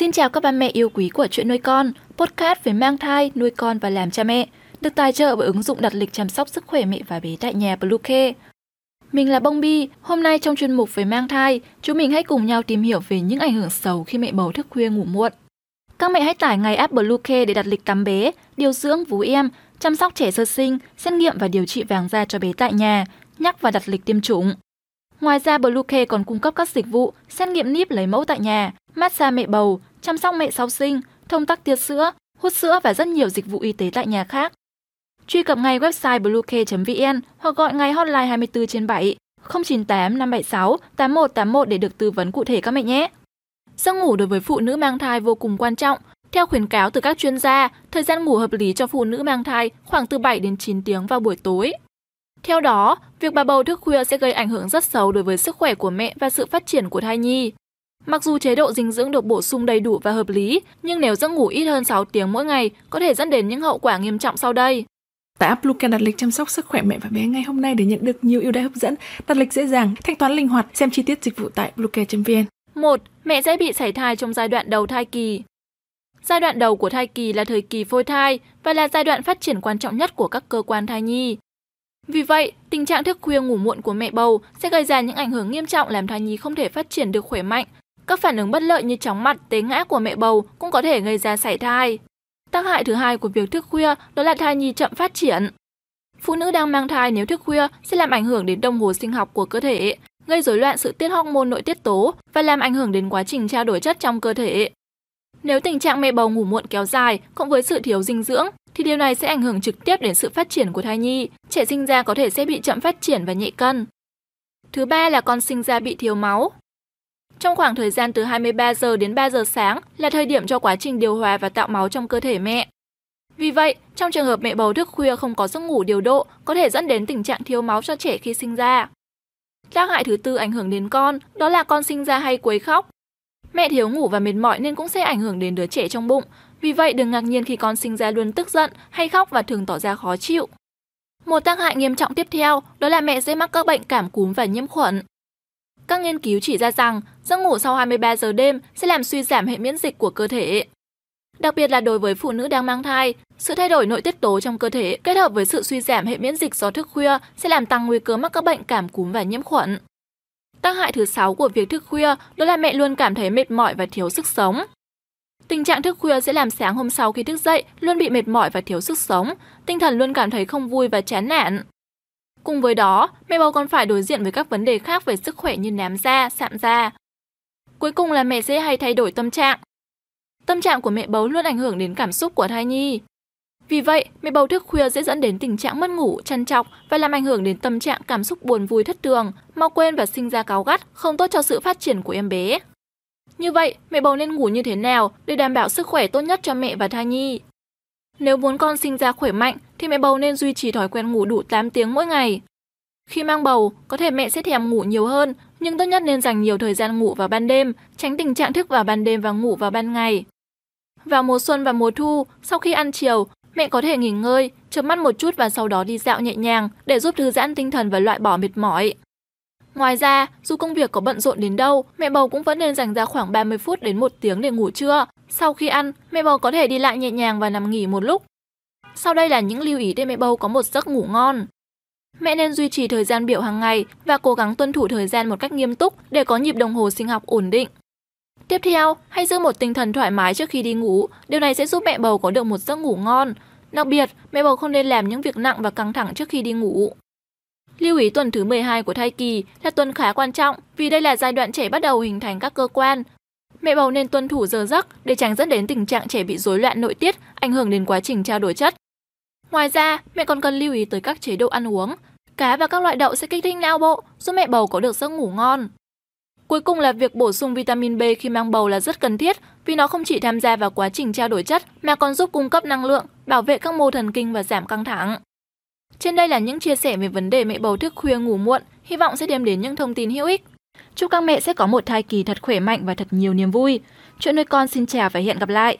Xin chào các bà mẹ yêu quý của chuyện nuôi con, podcast về mang thai, nuôi con và làm cha mẹ, được tài trợ bởi ứng dụng đặt lịch chăm sóc sức khỏe mẹ và bé tại nhà Bluecare. Mình là Bông Bi, hôm nay trong chuyên mục về mang thai, chúng mình hãy cùng nhau tìm hiểu về những ảnh hưởng xấu khi mẹ bầu thức khuya ngủ muộn. Các mẹ hãy tải ngay app Bluecare để đặt lịch tắm bé, điều dưỡng vú em, chăm sóc trẻ sơ sinh, xét nghiệm và điều trị vàng da cho bé tại nhà, nhắc và đặt lịch tiêm chủng. Ngoài ra, Bluecare còn cung cấp các dịch vụ xét nghiệm níp lấy mẫu tại nhà, massage mẹ bầu, chăm sóc mẹ sau sinh, thông tắc tiết sữa, hút sữa và rất nhiều dịch vụ y tế tại nhà khác. Truy cập ngay website bluecare.vn hoặc gọi ngay hotline 24 trên 7 098 576 8181 để được tư vấn cụ thể các mẹ nhé. Giấc ngủ đối với phụ nữ mang thai vô cùng quan trọng. Theo khuyến cáo từ các chuyên gia, thời gian ngủ hợp lý cho phụ nữ mang thai khoảng từ 7 đến 9 tiếng vào buổi tối. Theo đó, việc bà bầu thức khuya sẽ gây ảnh hưởng rất xấu đối với sức khỏe của mẹ và sự phát triển của thai nhi. Mặc dù chế độ dinh dưỡng được bổ sung đầy đủ và hợp lý, nhưng nếu giấc ngủ ít hơn 6 tiếng mỗi ngày có thể dẫn đến những hậu quả nghiêm trọng sau đây. Tại app Bluecare đặt lịch chăm sóc sức khỏe mẹ và bé ngay hôm nay để nhận được nhiều ưu đãi hấp dẫn, đặt lịch dễ dàng, thanh toán linh hoạt, xem chi tiết dịch vụ tại bluecare.vn. 1. Mẹ dễ bị sảy thai trong giai đoạn đầu thai kỳ. Giai đoạn đầu của thai kỳ là thời kỳ phôi thai và là giai đoạn phát triển quan trọng nhất của các cơ quan thai nhi. Vì vậy, tình trạng thức khuya ngủ muộn của mẹ bầu sẽ gây ra những ảnh hưởng nghiêm trọng làm thai nhi không thể phát triển được khỏe mạnh. Các phản ứng bất lợi như chóng mặt, tế ngã của mẹ bầu cũng có thể gây ra sảy thai. Tác hại thứ hai của việc thức khuya đó là thai nhi chậm phát triển. Phụ nữ đang mang thai nếu thức khuya sẽ làm ảnh hưởng đến đồng hồ sinh học của cơ thể, gây rối loạn sự tiết hormone nội tiết tố và làm ảnh hưởng đến quá trình trao đổi chất trong cơ thể. Nếu tình trạng mẹ bầu ngủ muộn kéo dài cộng với sự thiếu dinh dưỡng thì điều này sẽ ảnh hưởng trực tiếp đến sự phát triển của thai nhi. Trẻ sinh ra có thể sẽ bị chậm phát triển và nhẹ cân. Thứ ba là con sinh ra bị thiếu máu. Trong khoảng thời gian từ 23 giờ đến 3 giờ sáng là thời điểm cho quá trình điều hòa và tạo máu trong cơ thể mẹ. Vì vậy, trong trường hợp mẹ bầu thức khuya không có giấc ngủ điều độ, có thể dẫn đến tình trạng thiếu máu cho trẻ khi sinh ra. Tác hại thứ tư ảnh hưởng đến con, đó là con sinh ra hay quấy khóc. Mẹ thiếu ngủ và mệt mỏi nên cũng sẽ ảnh hưởng đến đứa trẻ trong bụng, vì vậy đừng ngạc nhiên khi con sinh ra luôn tức giận hay khóc và thường tỏ ra khó chịu. Một tác hại nghiêm trọng tiếp theo đó là mẹ dễ mắc các bệnh cảm cúm và nhiễm khuẩn. Các nghiên cứu chỉ ra rằng giấc ngủ sau 23 giờ đêm sẽ làm suy giảm hệ miễn dịch của cơ thể. Đặc biệt là đối với phụ nữ đang mang thai, sự thay đổi nội tiết tố trong cơ thể kết hợp với sự suy giảm hệ miễn dịch do thức khuya sẽ làm tăng nguy cơ mắc các bệnh cảm cúm và nhiễm khuẩn. Tác hại thứ sáu của việc thức khuya đó là mẹ luôn cảm thấy mệt mỏi và thiếu sức sống. Tình trạng thức khuya sẽ làm sáng hôm sau khi thức dậy luôn bị mệt mỏi và thiếu sức sống, tinh thần luôn cảm thấy không vui và chán nản. Cùng với đó, mẹ bầu còn phải đối diện với các vấn đề khác về sức khỏe như nám da, sạm da. Cuối cùng là mẹ sẽ hay thay đổi tâm trạng. Tâm trạng của mẹ bầu luôn ảnh hưởng đến cảm xúc của thai nhi. Vì vậy, mẹ bầu thức khuya sẽ dẫn đến tình trạng mất ngủ, chăn trọc và làm ảnh hưởng đến tâm trạng cảm xúc buồn vui thất thường, mau quên và sinh ra cáu gắt, không tốt cho sự phát triển của em bé. Như vậy, mẹ bầu nên ngủ như thế nào để đảm bảo sức khỏe tốt nhất cho mẹ và thai nhi? Nếu muốn con sinh ra khỏe mạnh thì mẹ bầu nên duy trì thói quen ngủ đủ 8 tiếng mỗi ngày. Khi mang bầu, có thể mẹ sẽ thèm ngủ nhiều hơn, nhưng tốt nhất nên dành nhiều thời gian ngủ vào ban đêm, tránh tình trạng thức vào ban đêm và ngủ vào ban ngày. Vào mùa xuân và mùa thu, sau khi ăn chiều, mẹ có thể nghỉ ngơi, chớp mắt một chút và sau đó đi dạo nhẹ nhàng để giúp thư giãn tinh thần và loại bỏ mệt mỏi. Ngoài ra, dù công việc có bận rộn đến đâu, mẹ bầu cũng vẫn nên dành ra khoảng 30 phút đến 1 tiếng để ngủ trưa. Sau khi ăn, mẹ bầu có thể đi lại nhẹ nhàng và nằm nghỉ một lúc. Sau đây là những lưu ý để mẹ bầu có một giấc ngủ ngon. Mẹ nên duy trì thời gian biểu hàng ngày và cố gắng tuân thủ thời gian một cách nghiêm túc để có nhịp đồng hồ sinh học ổn định. Tiếp theo, hãy giữ một tinh thần thoải mái trước khi đi ngủ. Điều này sẽ giúp mẹ bầu có được một giấc ngủ ngon. Đặc biệt, mẹ bầu không nên làm những việc nặng và căng thẳng trước khi đi ngủ. Lưu ý tuần thứ 12 của thai kỳ là tuần khá quan trọng vì đây là giai đoạn trẻ bắt đầu hình thành các cơ quan. Mẹ bầu nên tuân thủ giờ giấc để tránh dẫn đến tình trạng trẻ bị rối loạn nội tiết, ảnh hưởng đến quá trình trao đổi chất. Ngoài ra, mẹ còn cần lưu ý tới các chế độ ăn uống. Cá và các loại đậu sẽ kích thích não bộ, giúp mẹ bầu có được giấc ngủ ngon. Cuối cùng là việc bổ sung vitamin B khi mang bầu là rất cần thiết vì nó không chỉ tham gia vào quá trình trao đổi chất mà còn giúp cung cấp năng lượng, bảo vệ các mô thần kinh và giảm căng thẳng. Trên đây là những chia sẻ về vấn đề mẹ bầu thức khuya ngủ muộn, hy vọng sẽ đem đến những thông tin hữu ích. Chúc các mẹ sẽ có một thai kỳ thật khỏe mạnh và thật nhiều niềm vui. Chuyện nuôi con xin chào và hẹn gặp lại.